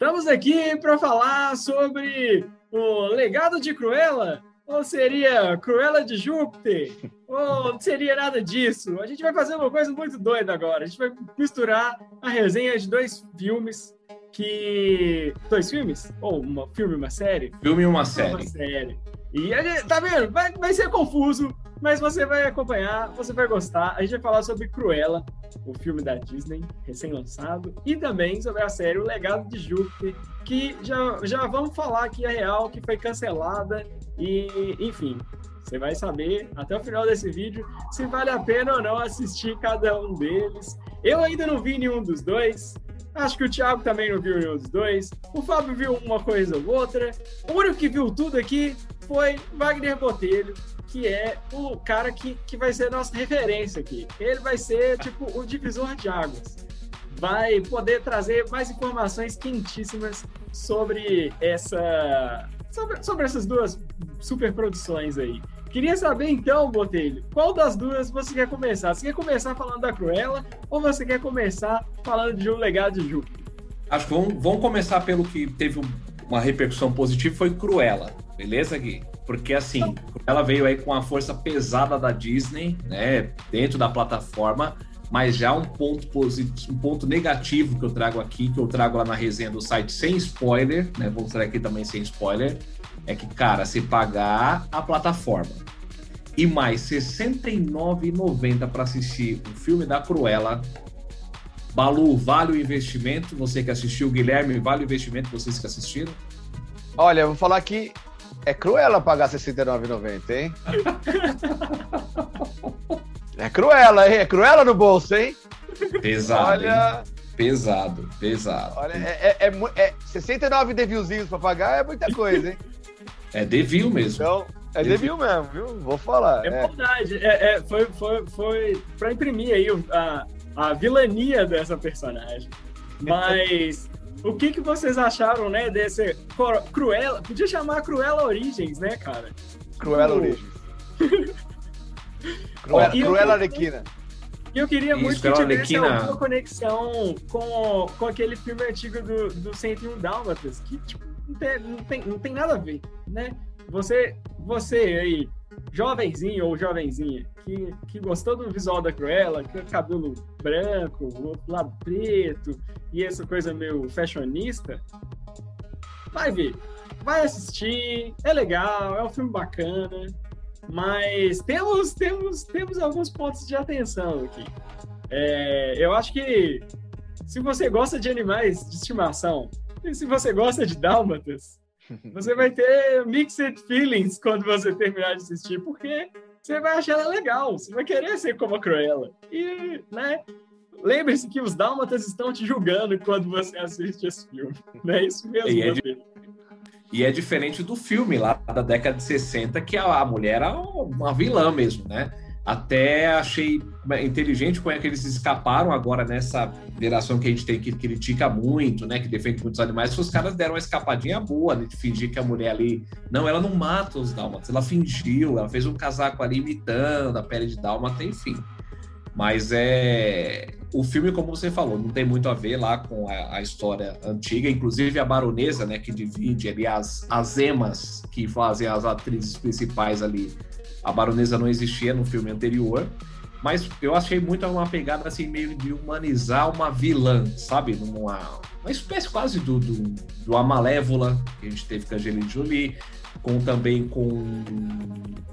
Estamos aqui para falar sobre o legado de Cruella, ou seria Cruella de Júpiter, ou não seria nada disso. A gente vai fazer uma coisa muito doida agora. A gente vai misturar a resenha de dois filmes que. Dois filmes? Ou um filme e uma série? Filme e uma série. Uma série. E tá vendo? Vai, vai ser confuso, mas você vai acompanhar, você vai gostar. A gente vai falar sobre Cruella, o filme da Disney, recém-lançado, e também sobre a série O Legado de Júpiter, que já, já vamos falar aqui a real, que foi cancelada, e enfim, você vai saber até o final desse vídeo se vale a pena ou não assistir cada um deles. Eu ainda não vi nenhum dos dois. Acho que o Thiago também não viu nenhum dos dois. O Fábio viu uma coisa ou outra. O único que viu tudo aqui foi Wagner Botelho, que é o cara que, que vai ser nossa referência aqui. Ele vai ser, tipo, o divisor de águas. Vai poder trazer mais informações quentíssimas sobre essa. sobre, sobre essas duas superproduções aí. Queria saber então, Botelho, qual das duas você quer começar? Você quer começar falando da Cruella ou você quer começar falando de um legado de Júpiter? Acho que vamos, vamos começar pelo que teve uma repercussão positiva, foi Cruella. Beleza, Gui? Porque assim, ela veio aí com a força pesada da Disney, né, dentro da plataforma, mas já um ponto positivo, um ponto negativo que eu trago aqui, que eu trago lá na resenha do site sem spoiler, né? Vou mostrar aqui também sem spoiler, é que, cara, se pagar a plataforma e mais R$ 69,90 para assistir o filme da Cruella, Balu, vale o investimento? Você que assistiu, Guilherme, vale o investimento vocês que assistiram? Olha, eu vou falar que é cruela pagar R$ 69,90, hein? é cruela, hein? É cruela no bolso, hein? Pesado. Olha. Hein? Pesado, pesado. Olha, é, é, é, é 69 devilzinhos para pagar é muita coisa, hein? É devil mesmo. Então, é devil, mesmo, viu? Vou falar. É, é. verdade. É, é, foi foi, foi para imprimir aí a, a vilania dessa personagem. Mas o que, que vocês acharam, né, desse Cruella? Podia chamar Cruella Origens, né, cara? Cruella tipo... Origens. Cruella, Cruella Arlequina. E eu queria Isso, muito que tivesse alguma conexão com, com aquele filme antigo do, do 101 Dálmatas, que tipo, não, tem, não, tem, não tem nada a ver, né? Você, você aí, jovenzinho ou jovenzinha, que, que gostou do visual da Cruella, que é cabelo branco, lado preto e essa coisa meio fashionista, vai ver. Vai assistir, é legal, é um filme bacana, mas temos, temos, temos alguns pontos de atenção aqui. É, eu acho que se você gosta de animais de estimação, e se você gosta de dálmatas, você vai ter mixed feelings quando você terminar de assistir, porque você vai achar ela legal, você vai querer ser como a Cruella. E, né, lembre-se que os dálmatas estão te julgando quando você assiste esse filme. Não é isso mesmo, e é, di... e é diferente do filme lá da década de 60, que a mulher era uma vilã mesmo, né? Até achei inteligente como é que eles escaparam agora nessa geração que a gente tem que critica muito, né? Que defende muitos animais, que os caras deram uma escapadinha boa de fingir que a mulher ali. Não, ela não mata os dálmatas, ela fingiu, ela fez um casaco ali imitando a pele de dálmata, enfim. Mas é. O filme, como você falou, não tem muito a ver lá com a, a história antiga, inclusive a baronesa, né, que divide ali as, as emas que fazem as atrizes principais ali a baronesa não existia no filme anterior, mas eu achei muito uma pegada assim, meio de humanizar uma vilã, sabe? Uma, uma espécie quase do, do, do A Malévola, que a gente teve com a Angelina Jolie, com também com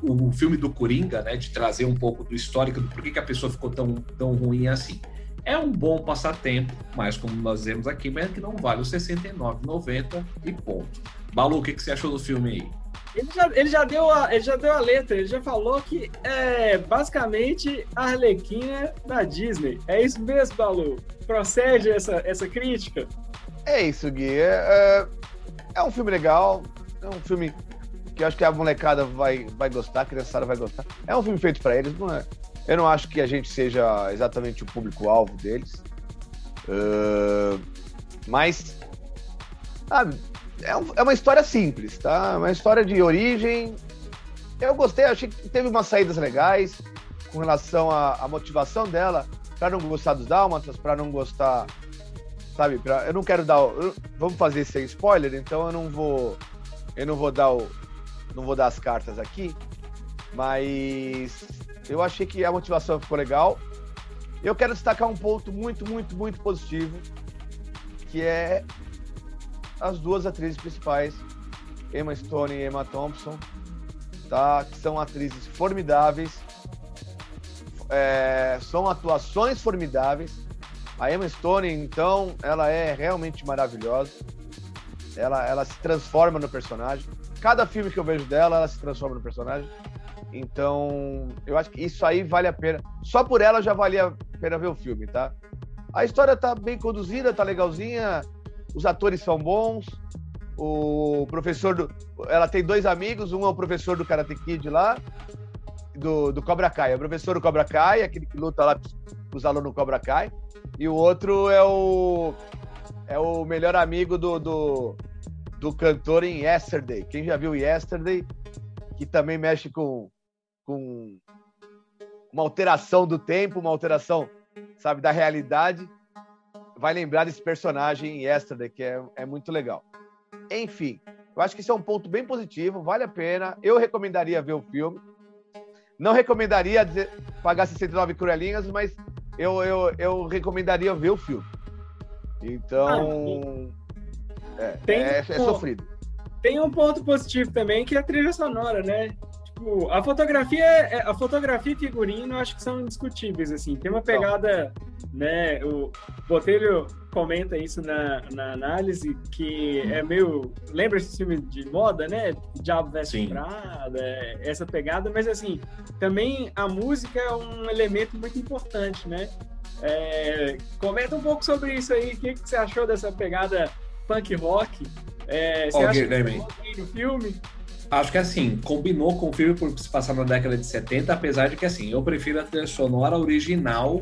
o filme do Coringa, né? De trazer um pouco do histórico do porquê que a pessoa ficou tão, tão ruim assim. É um bom passatempo, mas como nós vemos aqui, mas que não vale os R$ 69,90 e ponto. Balu, o que, que você achou do filme aí? Ele já, ele, já deu a, ele já deu a letra, ele já falou que é basicamente a Arlequina da Disney. É isso mesmo, Balu? Procede essa, essa crítica? É isso, Gui. É, é, é um filme legal, é um filme que eu acho que a molecada vai, vai gostar, a criançada vai gostar. É um filme feito para eles, não é? Eu não acho que a gente seja exatamente o público-alvo deles. Uh, mas, sabe, é, um, é uma história simples, tá? Uma história de origem. Eu gostei, achei que teve umas saídas legais com relação à, motivação dela para não gostar dos dálmatas, para não gostar sabe? Pra, eu não quero dar. O, vamos fazer sem spoiler, então eu não vou. Eu não vou dar o. Não vou dar as cartas aqui. Mas eu achei que a motivação ficou legal. Eu quero destacar um ponto muito, muito, muito positivo, que é as duas atrizes principais, Emma Stone e Emma Thompson, tá? que são atrizes formidáveis, é, são atuações formidáveis. A Emma Stone, então, ela é realmente maravilhosa. Ela, ela se transforma no personagem. Cada filme que eu vejo dela, ela se transforma no personagem. Então, eu acho que isso aí vale a pena. Só por ela já valia a pena ver o filme, tá? A história tá bem conduzida, tá legalzinha. Os atores são bons. O professor do... Ela tem dois amigos, um é o professor do Karate Kid lá, do, do Cobra Kai. É o professor do Cobra Kai, aquele que luta lá com os alunos do Cobra Kai. E o outro é o é o melhor amigo do, do, do cantor em Yesterday. Quem já viu Yesterday, que também mexe com, com uma alteração do tempo, uma alteração, sabe, da realidade, vai lembrar desse personagem em Yesterday, que é, é muito legal. Enfim, eu acho que isso é um ponto bem positivo, vale a pena. Eu recomendaria ver o filme. Não recomendaria dizer, pagar 69 cruelinhas, mas eu, eu, eu recomendaria ver o filme. Então. Ah, é, tem, é, é sofrido. Tem um ponto positivo também, que é a trilha sonora, né? Tipo, a fotografia, é, a fotografia e figurino eu acho que são indiscutíveis, assim. Tem uma pegada, né? O Botelho comenta isso na, na análise, que é meio. Lembra esse filme de moda, né? Diabo Veste Prada, essa pegada, mas assim, também a música é um elemento muito importante, né? É, comenta um pouco sobre isso aí, o que, que você achou dessa pegada punk rock? É, você okay, acha que no filme? Acho que assim, combinou com o filme por se passar na década de 70, apesar de que assim, eu prefiro a trilha sonora original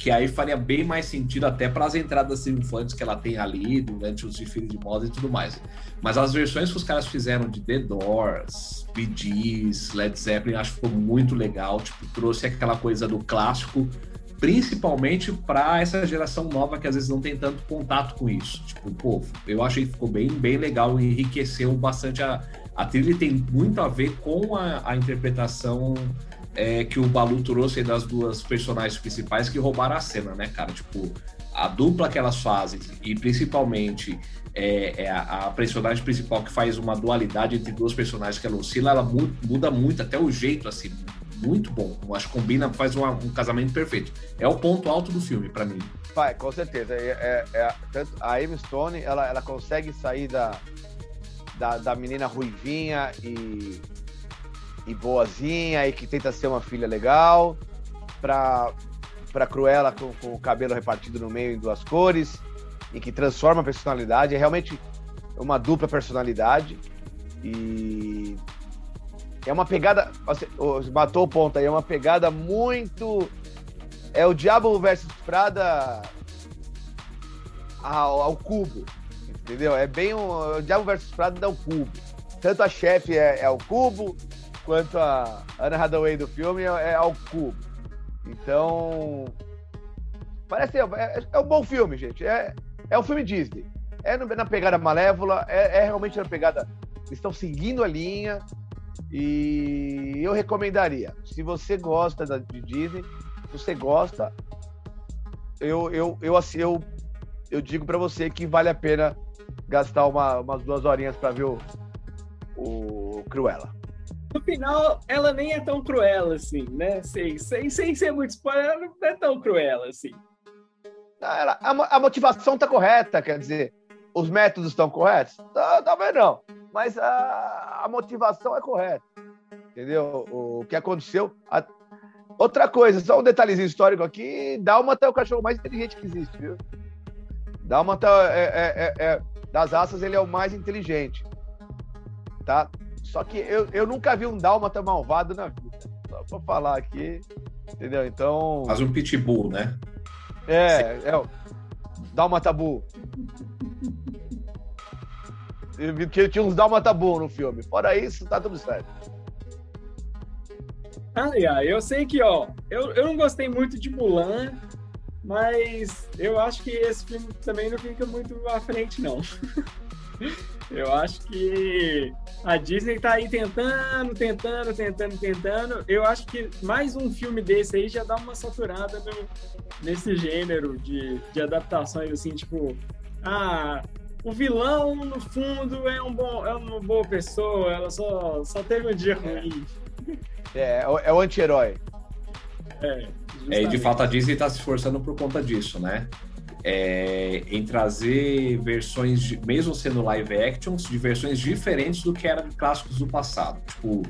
que aí faria bem mais sentido até para as entradas triunfantes que ela tem ali durante os desfiles de moda e tudo mais. Mas as versões que os caras fizeram de The Doors, Bee Gees, Led Zeppelin, acho que ficou muito legal, tipo, trouxe aquela coisa do clássico, principalmente para essa geração nova que às vezes não tem tanto contato com isso. Tipo, pô, eu achei que ficou bem, bem legal enriqueceu bastante a, a trilha tem muito a ver com a, a interpretação é, que o Balu trouxe das duas personagens principais que roubaram a cena, né, cara? Tipo, a dupla que elas fazem, e principalmente é, é a, a, personagem principal que faz uma dualidade entre duas personagens que ela oscila, ela muda, muda muito, até o jeito, assim, muito bom. Acho que combina, faz um casamento perfeito. É o ponto alto do filme, para mim. Vai, com certeza. É, é, é, a Emma Stone, ela, ela consegue sair da, da, da menina ruivinha e e boazinha e que tenta ser uma filha legal, pra, pra Cruella com, com o cabelo repartido no meio em duas cores e que transforma a personalidade. É realmente uma dupla personalidade e é uma pegada. Você, matou o ponto aí, é uma pegada muito. É o Diabo versus Prada ao, ao cubo, entendeu? É bem o, o Diabo versus Prada é o cubo. Tanto a chefe é, é o cubo, quanto a Anna Hathaway do filme é, é ao cubo. Então, parece é, é, um bom filme, gente. É, é um filme Disney. É na pegada malévola, é, é realmente na pegada. Eles estão seguindo a linha e eu recomendaria. Se você gosta da, de Disney, se você gosta, eu, eu, eu, eu, eu digo para você que vale a pena gastar uma, umas duas horinhas para ver o, o Cruella no final, ela nem é tão cruel assim, né? Sem, sem, sem ser muito spoiler, ela não é tão cruel assim. Ela, a, a, motivação tá correta, quer dizer, os métodos estão corretos? Tá, talvez não, mas a, a motivação é correta, entendeu? O, o que aconteceu. A... Outra coisa, só um detalhezinho histórico aqui: Dálmata é o cachorro mais inteligente que existe, viu? Dálmata é, é, é, é das raças, ele é o mais inteligente, tá? Só que eu, eu nunca vi um dálmata malvado na vida. Só pra falar aqui. Entendeu? Então. Faz um pitbull, né? É, é o Dálmata Bull. Que tinha uns Dálmata Bull no filme. Fora isso, tá tudo certo. Ai, ai, eu sei que, ó, eu, eu não gostei muito de Mulan, Mas eu acho que esse filme também não fica muito à frente, não. eu acho que a Disney tá aí tentando, tentando, tentando, tentando. Eu acho que mais um filme desse aí já dá uma saturada no, nesse gênero de, de adaptações, assim, tipo, ah, o vilão, no fundo, é, um bom, é uma boa pessoa, ela só, só teve um dia ruim. É, é o anti-herói. É, é, e de fato a Disney está se esforçando por conta disso, né? É, em trazer versões, de, mesmo sendo live actions, de versões diferentes do que eram clássicos do passado. Tipo,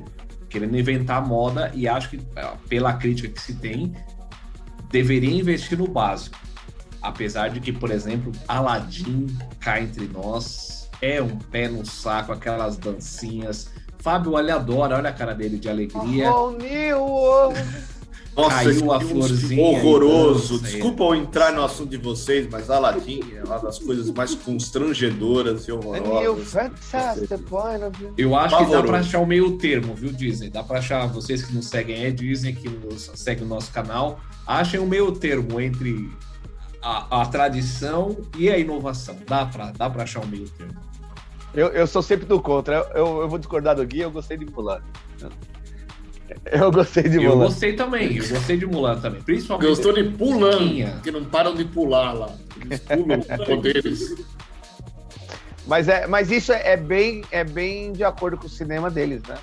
querendo inventar moda e acho que, é, pela crítica que se tem, deveria investir no básico. Apesar de que, por exemplo, Aladdin cá entre nós é um pé no saco, aquelas dancinhas. Fábio, ele adora, olha a cara dele de alegria. Oh, new nossa, Caiu a florzinha. Horroroso. Desculpa eu entrar no assunto de vocês, mas Aladdin é uma das coisas mais constrangedoras e horrorosas. Eu acho que dá para achar o meio termo, viu, Disney? Dá para achar, vocês que nos seguem é Disney, que nos segue o nosso canal, achem o meio termo entre a, a tradição e a inovação. Dá para dá pra achar o meio termo. Eu, eu sou sempre do contra. Eu, eu, eu vou discordar do Gui, eu gostei de Mulan. Eu gostei de Mulan. Eu gostei também, eu gostei de Mulan também. Principalmente. Gostou de Pulan, que não param de pular lá. Eles pulam poderes. Mas, é, mas isso é bem, é bem de acordo com o cinema deles, né?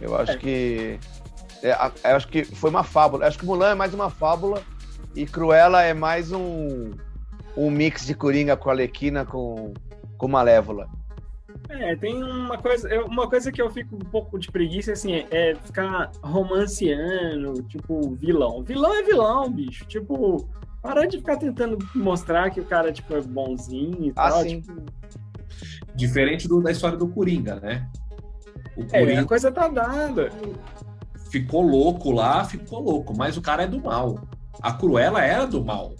Eu acho é. que. É, eu acho que foi uma fábula. Eu acho que Mulan é mais uma fábula e Cruella é mais um, um mix de Coringa com Alequina com, com Malévola. É, tem uma coisa, uma coisa que eu fico um pouco de preguiça, assim, é ficar romanceando, tipo, vilão. Vilão é vilão, bicho. Tipo, parar de ficar tentando mostrar que o cara, tipo, é bonzinho e ah, tal. Sim. Tipo... Diferente do, da história do Coringa, né? O Coringa é, a coisa tá dada. Ficou louco lá, ficou louco, mas o cara é do mal. A Cruella era do mal.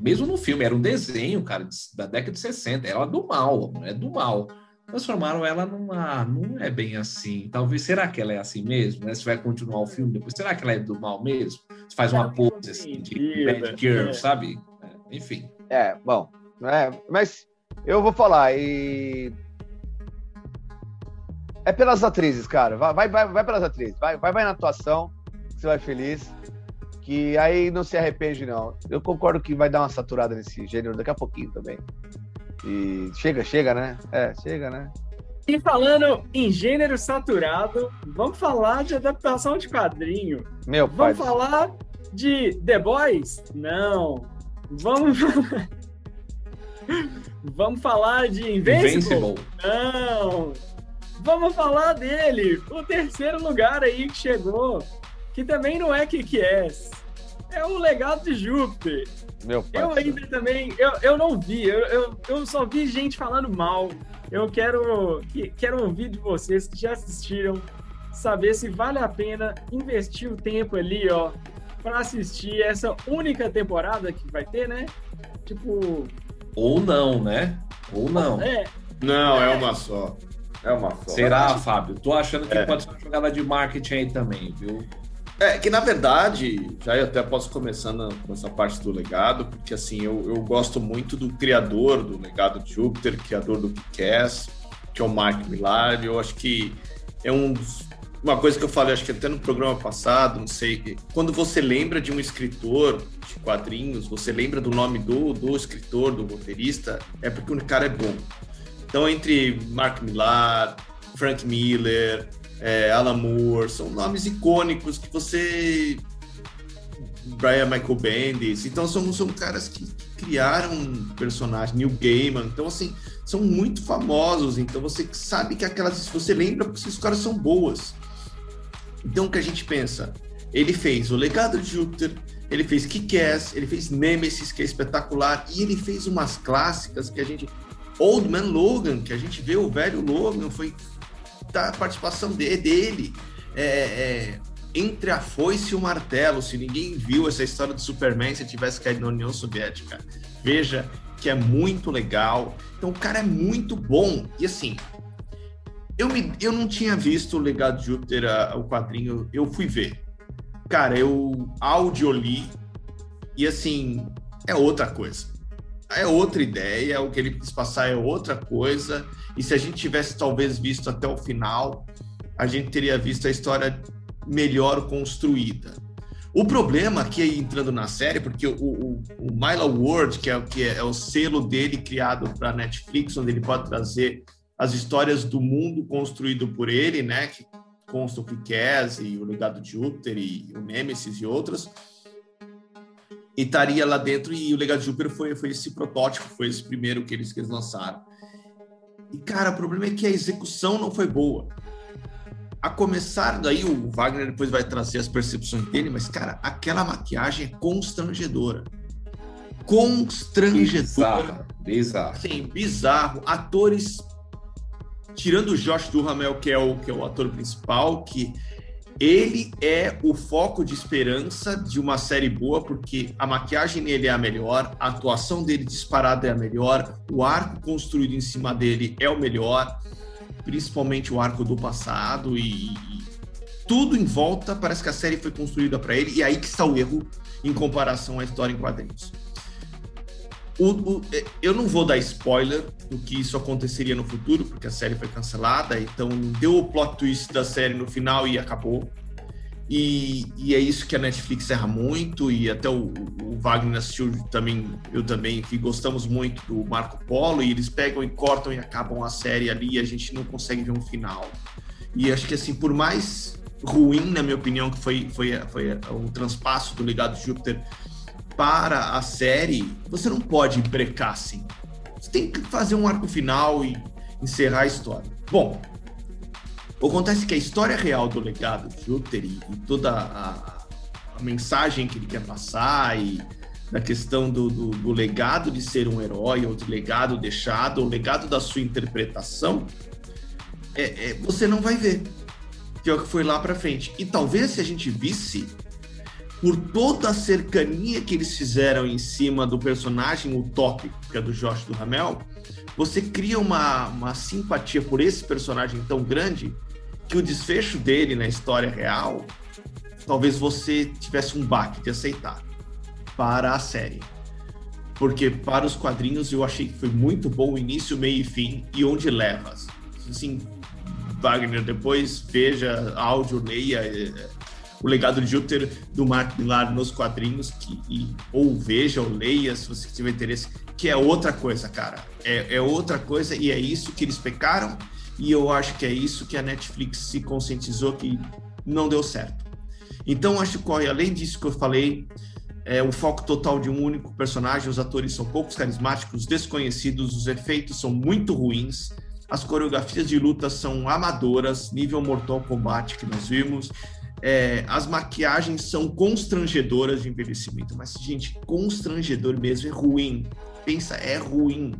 Mesmo no filme, era um desenho, cara, da década de 60. Ela é do mal, é do mal transformaram ela numa. Não é bem assim. Talvez. Será que ela é assim mesmo? Né? Se vai continuar o filme depois, será que ela é do mal mesmo? Se faz uma pose assim, de bad girl, é. sabe? É, enfim. É, bom. É, mas eu vou falar e. É pelas atrizes, cara. Vai, vai, vai, vai pelas atrizes. Vai, vai, vai na atuação, você vai feliz. Que aí não se arrepende, não. Eu concordo que vai dar uma saturada nesse gênero daqui a pouquinho também. E chega, chega, né? É, chega, né? E falando em gênero saturado, vamos falar de adaptação de quadrinho. Meu pai. Vamos falar de The Boys? Não. Vamos. vamos falar de Invincible? Invincible? Não. Vamos falar dele, o terceiro lugar aí que chegou, que também não é que que é. É o legado de Júpiter. Meu pai. Eu ainda também, eu, eu não vi, eu, eu, eu só vi gente falando mal. Eu quero, que, quero ouvir de vocês que já assistiram, saber se vale a pena investir o tempo ali, ó, para assistir essa única temporada que vai ter, né? Tipo. Ou não, né? Ou não. É. Não, é, é uma só. É uma só. Será, Fábio? Tô achando que é. pode ser uma jogada de marketing aí também, viu? É, que na verdade, já eu até posso começar nessa parte do legado, porque assim, eu, eu gosto muito do criador do legado de Júpiter, criador do Kick-Ass, que é o Mark Millar, eu acho que é um uma coisa que eu falei, acho que até no programa passado, não sei, quando você lembra de um escritor de quadrinhos, você lembra do nome do, do escritor, do roteirista, é porque o cara é bom. Então, entre Mark Millar, Frank Miller, é, Alan Moore, são nomes icônicos que você. Brian Michael Bendis, então são, são caras que, criaram personagens, Neil Gaiman, então assim, são muito famosos, então você sabe que aquelas, você lembra porque esses caras são boas. Então o que a gente pensa? Ele fez O Legado de Júpiter, ele fez Kick-Ass, ele fez Nemesis, que é espetacular, e ele fez umas clássicas que a gente... Old Man Logan, que a gente vê o velho Logan, foi da participação de, dele. É, é, entre a foice e o martelo, se ninguém viu essa história do Superman se tivesse caído na União Soviética, veja que é muito legal. Então o cara é muito bom. E assim, eu, me, eu não tinha visto o Legado de Júpiter, a, o quadrinho, eu fui ver. Cara, eu audioli e assim, é outra coisa. É outra ideia, o que ele quis passar é outra coisa. E se a gente tivesse talvez visto até o final, a gente teria visto a história melhor construída. O problema aqui, entrando na série, porque o, o, o Milo Ward, que, é, que é, é o selo dele criado para Netflix, onde ele pode trazer as histórias do mundo construído por ele, né? Que consta o Kick-Ass e o Legado de Júpiter e o Nemesis e outras. E estaria lá dentro e o Legado de Júpiter foi, foi esse protótipo, foi esse primeiro que eles, que eles lançaram. E, cara, o problema é que a execução não foi boa a começar daí, o Wagner depois vai trazer as percepções dele, mas, cara, aquela maquiagem é constrangedora. Constrangedora. Bizarro. bizarro. Sim, bizarro. Atores, tirando o Josh Duhamel, que é o, que é o ator principal, que ele é o foco de esperança de uma série boa, porque a maquiagem nele é a melhor, a atuação dele disparada é a melhor, o arco construído em cima dele é o melhor principalmente o arco do passado e, e tudo em volta parece que a série foi construída para ele e aí que está o erro em comparação à história em quadrinhos. O, o, é, eu não vou dar spoiler do que isso aconteceria no futuro, porque a série foi cancelada, então deu o plot twist da série no final e acabou. E, e, é isso que a Netflix erra muito, e até o, o, Wagner assistiu também, eu também, gostamos muito do Marco Polo, e eles pegam e cortam e acabam a série ali, e a gente não consegue ver um final. E acho que, assim, por mais ruim, na minha opinião, que foi, foi, foi o transpasso do Legado de Júpiter para a série, você não pode brecar assim. Você tem que fazer um arco final e encerrar a história. Bom, Acontece que a história real do legado de Júpiter e, toda a, a, mensagem que ele quer passar e da questão do, do, do, legado de ser um herói ou do legado deixado, o legado da sua interpretação, é, é, você não vai ver. Que é o que foi lá para frente. E talvez se a gente visse, por toda a cercania que eles fizeram em cima do personagem utópico, que é do Josh do Ramel, você cria uma, uma simpatia por esse personagem tão grande que o desfecho dele na história real, talvez você tivesse um baque de aceitar para a série. Porque para os quadrinhos eu achei que foi muito bom o início, meio e fim e onde leva. Assim, Wagner, depois veja áudio, leia é, o legado de Júpiter do Mark Millar nos quadrinhos, que, e, ou veja ou leia se você tiver interesse, que é outra coisa, cara. É, é outra coisa e é isso que eles pecaram e eu acho que é isso que a Netflix se conscientizou que não deu certo. Então, acho que corre além disso que eu falei, é o foco total de um único personagem, os atores são poucos carismáticos, desconhecidos, os efeitos são muito ruins, as coreografias de luta são amadoras, nível Mortal Kombat que nós vimos, é, as maquiagens são constrangedoras de envelhecimento, mas, gente, constrangedor mesmo, é ruim. Pensa, é ruim.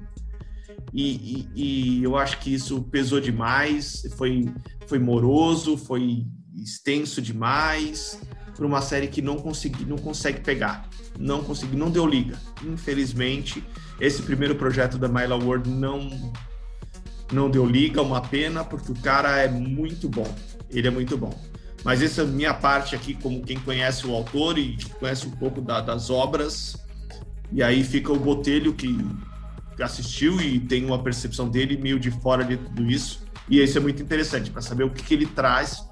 E, e, e, eu acho que isso pesou demais, foi, foi moroso, foi extenso demais para uma série que não consegui, não consegue pegar, não consegui, não deu liga. Infelizmente, esse primeiro projeto da Myla Ward não não deu liga, uma pena, porque o cara é muito bom. Ele é muito bom. Mas essa é a minha parte aqui, como quem conhece o autor e conhece um pouco da, das obras. E aí fica o Botelho, que assistiu e tem uma percepção dele meio de fora de tudo isso. E isso é muito interessante para saber o que, que, ele traz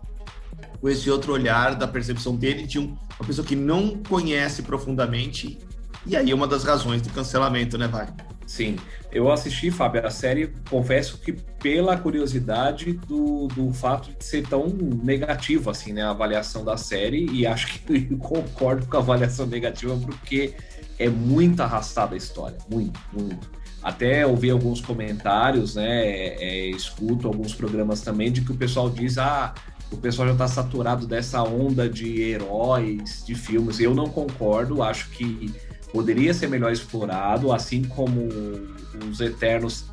com esse outro olhar da percepção dele de um, uma pessoa que não conhece profundamente. E aí é uma das razões do cancelamento, né, Vai? Sim, eu assisti, Fábio, a série, confesso que pela curiosidade do, do fato de ser tão negativa, assim, né, a avaliação da série, e acho que concordo com a avaliação negativa, porque é muito arrastada a história, muito, muito até ouvi alguns comentários, né? É, é, escuto alguns programas também de que o pessoal diz, ah, o pessoal já está saturado dessa onda de heróis, de filmes. Eu não concordo, acho que poderia ser melhor explorado, assim como os Eternos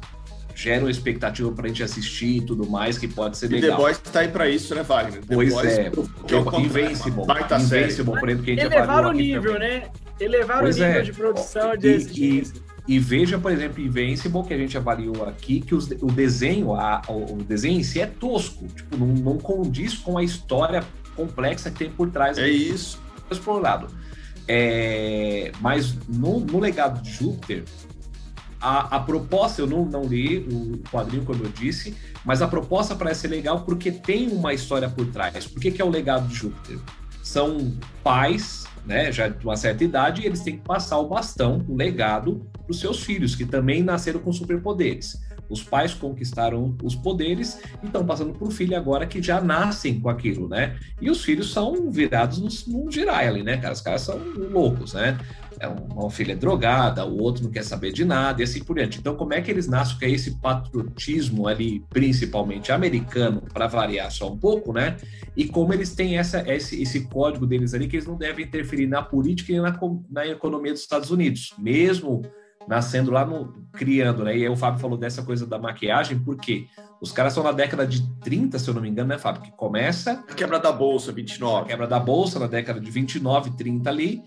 geram expectativa para a gente assistir e tudo mais, que pode ser legal. E The Boys está aí para isso, né, Wagner? The pois Boys, é, que é o Invincible. Invincible, por exemplo, que a gente Elevaram o nível, também. né? Elevaram pois o nível é. de produção de e, e veja, por exemplo, Invincible, que a gente avaliou aqui, que os, o desenho, a, o desenho em si é tosco, tipo, não, não condiz com a história complexa que tem por trás. É isso. Explorado. É, mas no, no legado de Júpiter, a, a, proposta, eu não, não li o quadrinho, como eu disse, mas a proposta parece ser legal porque tem uma história por trás. Por que, que é o legado de Júpiter? São pais, né, já de uma certa idade, e eles têm que passar o bastão, o legado, para os seus filhos, que também nasceram com superpoderes. Os pais conquistaram os poderes e estão passando para o filho agora que já nascem com aquilo, né? E os filhos são virados num, num ali, né, cara? Os caras são loucos, né? É uma filha é drogada, o outro não quer saber de nada e assim por diante. Então, como é que eles nascem com esse patriotismo ali, principalmente americano, para variar só um pouco, né? E como eles têm essa, esse, esse código deles ali que eles não devem interferir na política e na, na economia dos Estados Unidos, mesmo nascendo lá no criando, né? E aí o Fábio falou dessa coisa da maquiagem, porque os caras são na década de 30, se eu não me engano, né, Fábio? Que começa a quebra da bolsa, 29. A quebra da bolsa na década de 29, 30 ali.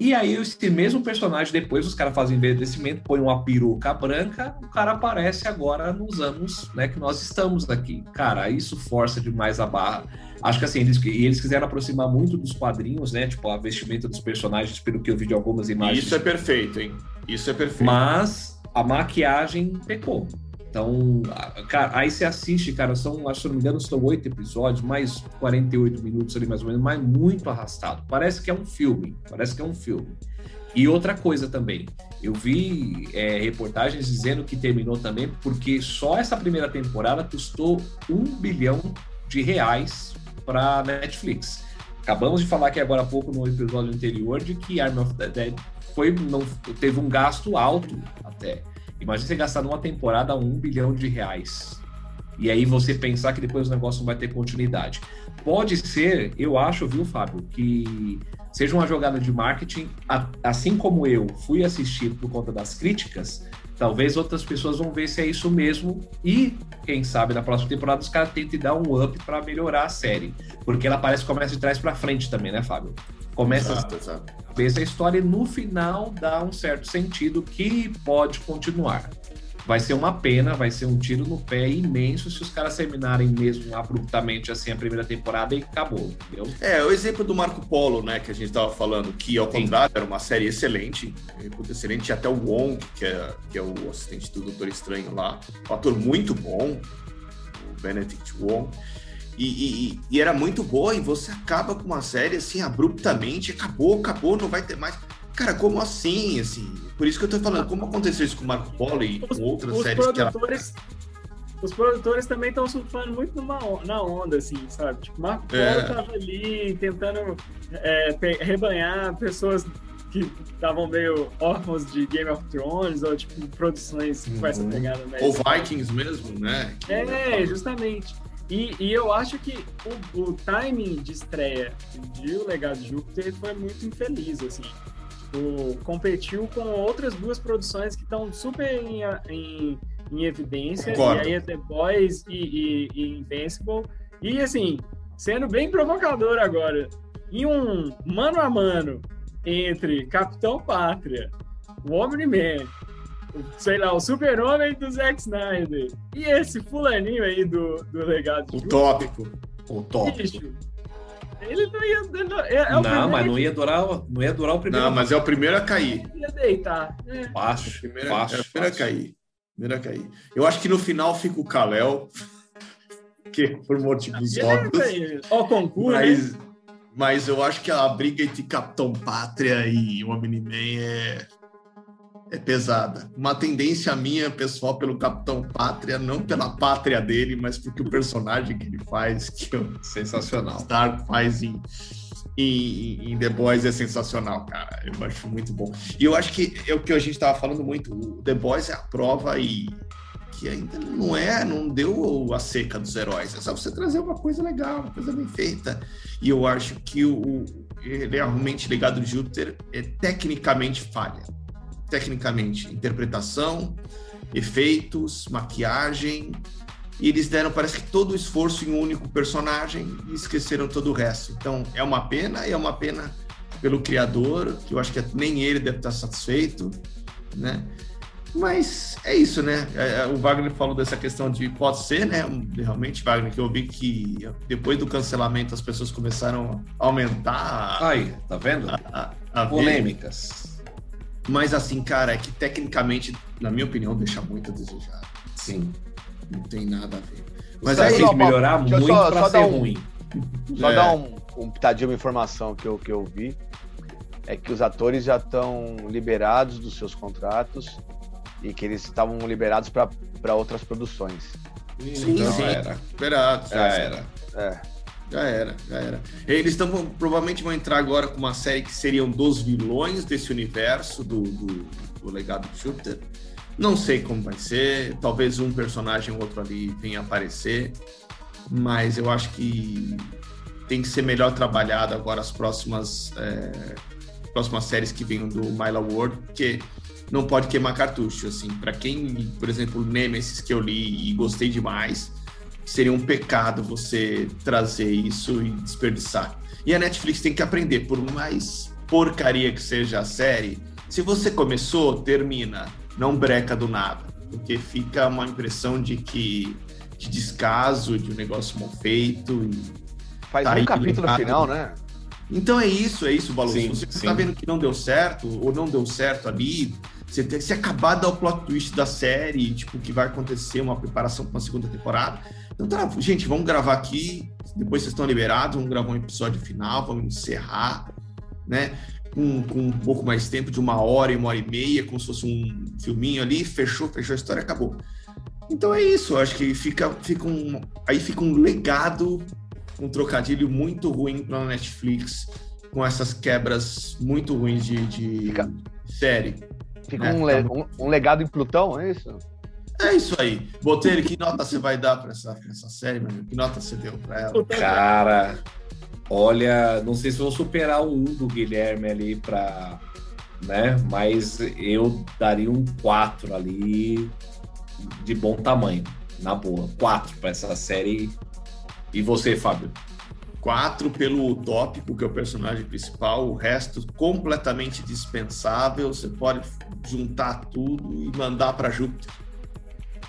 E aí, esse mesmo personagem, depois os caras fazem envelhecimento, põem uma peruca branca, o cara aparece agora nos anos né, que nós estamos aqui. Cara, isso força demais a barra. Acho que assim, eles, eles quiseram aproximar muito dos quadrinhos, né? Tipo, a vestimenta dos personagens, pelo que eu vi de algumas imagens. Isso é perfeito, hein? Isso é perfeito. Mas a maquiagem pecou. Então, cara, aí você assiste, cara, são, acho que não me engano, são oito episódios, mais 48 minutos ali mais ou menos, mas muito arrastado. Parece que é um filme, parece que é um filme. E outra coisa também, eu vi é, reportagens dizendo que terminou também porque só essa primeira temporada custou um bilhão de reais para Netflix. Acabamos de falar aqui agora há pouco no episódio anterior de que Army of the Dead foi, não, teve um gasto alto até. Imagina você gastar numa temporada um bilhão de reais. E aí você pensar que depois o negócio não vai ter continuidade. Pode ser, eu acho, viu, Fábio, que seja uma jogada de marketing, assim como eu fui assistir por conta das críticas, talvez outras pessoas vão ver se é isso mesmo e, quem sabe, na próxima temporada os caras tentem dar um up para melhorar a série. Porque ela parece que começa de trás para frente também, né, Fábio? Começa exato, exato. a história e no final dá um certo sentido que pode continuar. Vai ser uma pena, vai ser um tiro no pé imenso se os caras terminarem mesmo abruptamente assim a primeira temporada e acabou, entendeu? É, o exemplo do Marco Polo, né, que a gente tava falando, que ao Sim. contrário era uma série excelente, muito excelente, até o Wong, que é, que é o assistente do Doutor Estranho lá, um ator muito bom, o Benedict Wong. E, e, e, era muito boa, e você acaba com uma série assim, abruptamente, acabou, acabou, não vai ter mais. Cara, como assim, assim? Por isso que eu tô falando, como aconteceu isso com o Marco Polo e com outras os séries que ela... Os produtores também estão surfando muito numa, na onda, assim, sabe? Tipo, Marco Polo é. tava ali tentando é, rebanhar pessoas que estavam meio órfãos de Game of Thrones, ou tipo, produções uhum. com essa uhum. pegada. Ou Vikings mesmo, né? Que é, justamente. E, e, eu acho que o, o, timing de estreia de O Legado de Júpiter foi muito infeliz, assim. Tipo, competiu com outras duas produções que estão super em, em, em evidência, Concordo. e aí é The Boys e, e, e Invincible. E, assim, sendo bem provocador agora, em um mano a mano entre Capitão Pátria, o Omni-Man sei lá, o super-homem do Zack Snyder. E esse fulaninho aí do, do legado. O tópico. O tópico. Bicho, ele não ia. Não, é, é não mas não ia, durar, não ia durar o primeiro. Não, mas é o primeiro a cair. Ia deitar. É. Baixo, é primeiro, baixo, é o primeiro a cair. Primeiro a cair. Eu acho que no final fica o Kalel, que por motivos óbvios. Ó, concurso. Mas, né? mas eu acho que a briga entre Capitão Pátria e Omni-Man é é pesada. Uma tendência minha, pessoal, pelo Capitão Pátria, não pela pátria dele, mas porque o personagem que ele faz, que o sensacional. Stark faz em, em, em, The Boys é sensacional, cara. Eu acho muito bom. E eu acho que é o que a gente estava falando muito. O The Boys é a prova e que ainda não é, não deu a seca dos heróis. É só você trazer uma coisa legal, uma coisa bem feita. E eu acho que o ele é realmente ligado de Júpiter é tecnicamente falha tecnicamente, interpretação, efeitos, maquiagem. E eles deram, parece que todo o esforço em um único personagem e esqueceram todo o resto. Então é uma pena, e é uma pena pelo criador, que eu acho que nem ele deve estar satisfeito, né? Mas é isso, né? É, é, o Wagner falou dessa questão de pode ser, né? Realmente, Wagner, que eu vi que depois do cancelamento as pessoas começaram a aumentar. Aí, tá vendo? A, polêmicas. Mas assim, cara, é que tecnicamente, na minha opinião, deixa muito a desejar. Sim. Não tem nada a ver. Mas aí, tem ó, que melhorar muito só- pra só ser um- ruim. Só É. dar um, um pitadinho, uma informação que eu, que eu vi, é que os atores já estão liberados dos seus contratos e que eles estavam liberados para outras produções. Sim, Então sim. era. Esperado. Já era. É. Já era, já era. Eles tão, provavelmente vão entrar agora com uma série que seriam dos vilões desse universo do, do, do legado de Júpiter. Não sei como vai ser. Talvez um personagem ou outro ali venha aparecer. Mas eu acho que tem que ser melhor trabalhado agora as próximas, é, próximas séries que venham do Myla World, porque não pode queimar cartucho. Assim, para quem, por exemplo, Nemesis que eu li e gostei demais, seria um pecado você trazer isso e desperdiçar. E a Netflix tem que aprender, por mais porcaria que seja a série, se você começou, termina, não breca do nada, porque fica uma impressão de que de descaso, de um negócio mal feito. E... Faz Tá um capítulo ligado. final, né? Então é isso, é isso, Balu. Sim, Se você sim. tá vendo que não deu certo, ou não deu certo ali, você tem se acabar dar o plot twist da série, tipo, que vai acontecer uma preparação para uma segunda temporada. Então tá, gente, vamos gravar aqui, depois vocês estão liberados, vamos gravar um episódio final, vamos encerrar, né? Com, com um pouco mais tempo, de uma hora e uma hora e meia, como se fosse um filminho ali, fechou, fechou a história, acabou. Então é isso, eu acho que fica, fica um. Aí fica um legado, um trocadilho muito ruim para Netflix, com essas quebras muito ruins de, de Fica- série. Fica É, um, le- um, um legado em Plutão, é isso? É isso aí. Botelho, que nota você vai dar para essa, pra essa série, meu amigo? Que nota você deu para ela? Cara, olha, não sei se vou superar o 1 do Guilherme ali pra. né? Mas eu daria um 4 ali de bom tamanho. Na boa. 4 pra essa série. E você, Fábio? Quatro pelo tópico, que é o personagem principal, o resto completamente dispensável. Você pode juntar tudo e mandar para Júpiter.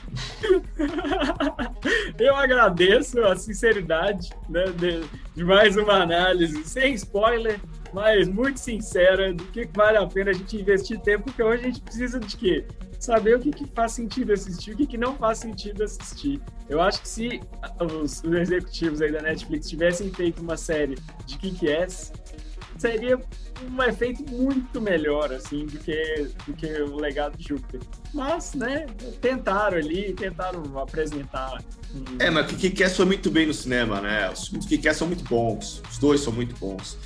Eu agradeço a sinceridade né, de, de mais uma análise, sem spoiler, mas muito sincera, do que vale a pena a gente investir tempo, porque hoje a gente precisa de quê? Saber o que, que faz sentido assistir, o que, que não faz sentido assistir. Eu acho que se os, os executivos aí da Netflix tivessem feito uma série de Kick-Ass, seria um efeito muito melhor, assim, do que, do que o legado de Júpiter. Mas, né, tentaram ali, tentaram apresentar. um- É, mas o que quer foi muito bem no cinema, né? Os que quer são muito bons. Os dois são muito bons.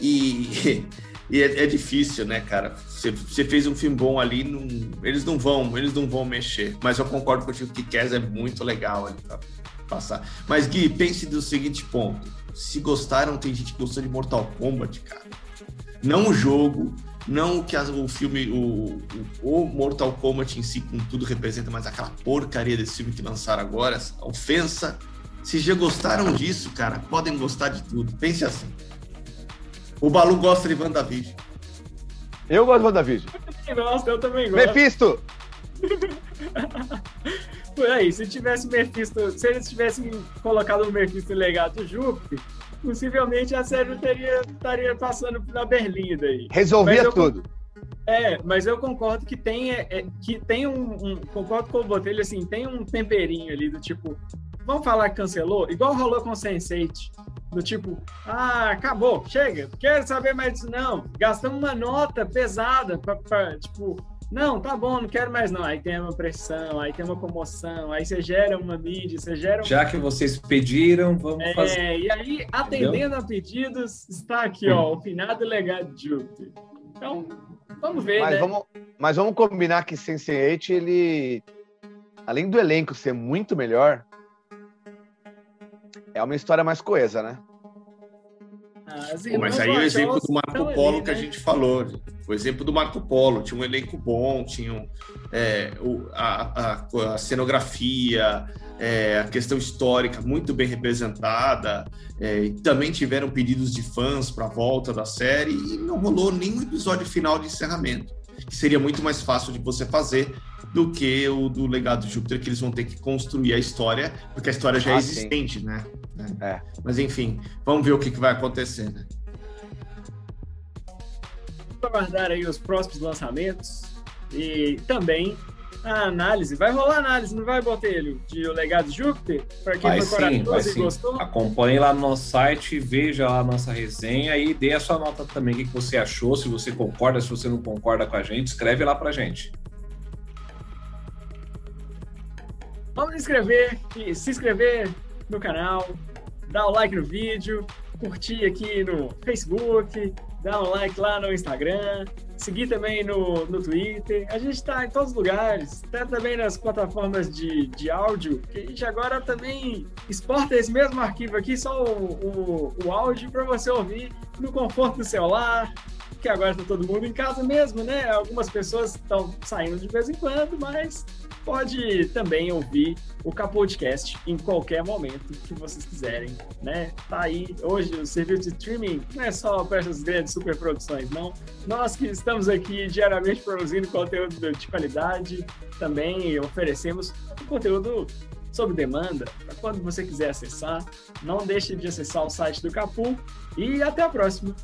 E, e é, é difícil, né, cara? Você, você fez um filme bom ali, não- eles não vão, eles não vão mexer. Mas eu concordo contigo que quer é muito legal ali pra passar. Mas Gui, pense do seguinte ponto: se gostaram, tem gente que gostou de Mortal Kombat, cara. Não o jogo, não o que as- o filme, o, o, o Mortal Kombat em si, com tudo representa, mas aquela porcaria desse filme que lançaram agora, essa ofensa. Se já gostaram disso, cara, podem gostar de tudo. Pense assim. O Balu gosta de WandaVision. Eu gosto do WandaVision. Eu gosto, eu também gosto. Mephisto! Por aí, se tivesse Mephisto, se eles tivessem colocado o Mephisto em legado do Júpiter, possivelmente a série teria, estaria passando na Berlinda aí. Resolvia eu- tudo. É, mas eu concordo que tem, é, é, que tem um, um- Concordo com o Botelho, assim, tem um temperinho ali do tipo. Vamos falar que cancelou? Igual rolou com o Sense8. Do tipo, ah, acabou, chega, quero saber mais disso, não. Gastamos uma nota pesada pra, tipo, não, tá bom, não quero mais não. Aí tem uma pressão, aí tem uma comoção, aí você gera uma mídia, você gera um. Já que vocês pediram, vamos fazer. É, e aí, atendendo a pedidos, está aqui, ó, o finado legado de Júpiter. Então, vamos ver, Mas né? vamos, mas vamos combinar que Sense8, ele. Além do elenco ser muito melhor, é uma história mais coesa, né? Pô, mas aí o exemplo do Marco Polo ali, que a né? gente falou. O exemplo do Marco Polo. Tinha um elenco bom, tinha é, o- a, a- a cenografia, é, a questão histórica muito bem representada. é, e também tiveram pedidos de fãs para a volta da série e não rolou nenhum episódio final de encerramento. Que seria muito mais fácil de você fazer do que o do Legado de Júpiter, que eles vão ter que construir a história, porque a história já é Ah, sim. existente, né? É. Mas enfim, vamos ver o que, que vai acontecer, né? aguardar aí os próximos lançamentos e também a análise. Vai rolar análise, não vai, Botelho? De O Legado de Júpiter? Para quem vai foi sim, vai sim. gostou? Acompanhe lá no nosso site, veja lá a nossa resenha e dê a sua nota também. O que você achou, se você concorda, se você não concorda com a gente, escreve lá pra gente. Vamos inscrever e se inscrever no canal, dar o like no vídeo, curtir aqui no Facebook, dar um like lá no Instagram, seguir também no, no Twitter. A gente está em todos os lugares, até também nas plataformas de, de áudio, que a gente agora também exporta esse mesmo arquivo aqui, só o, o, o áudio para você ouvir no conforto do celular, que agora está todo mundo em casa mesmo, né? Algumas pessoas estão saindo de vez em quando, mas pode também ouvir o Capodcast em qualquer momento que vocês quiserem, né? Tá aí, hoje o serviço de streaming não é só para essas grandes superproduções, não. Nós que estamos aqui diariamente produzindo conteúdo de qualidade, também oferecemos conteúdo sob demanda, para quando você quiser acessar. Não deixe de acessar o site do Capu e até a próxima!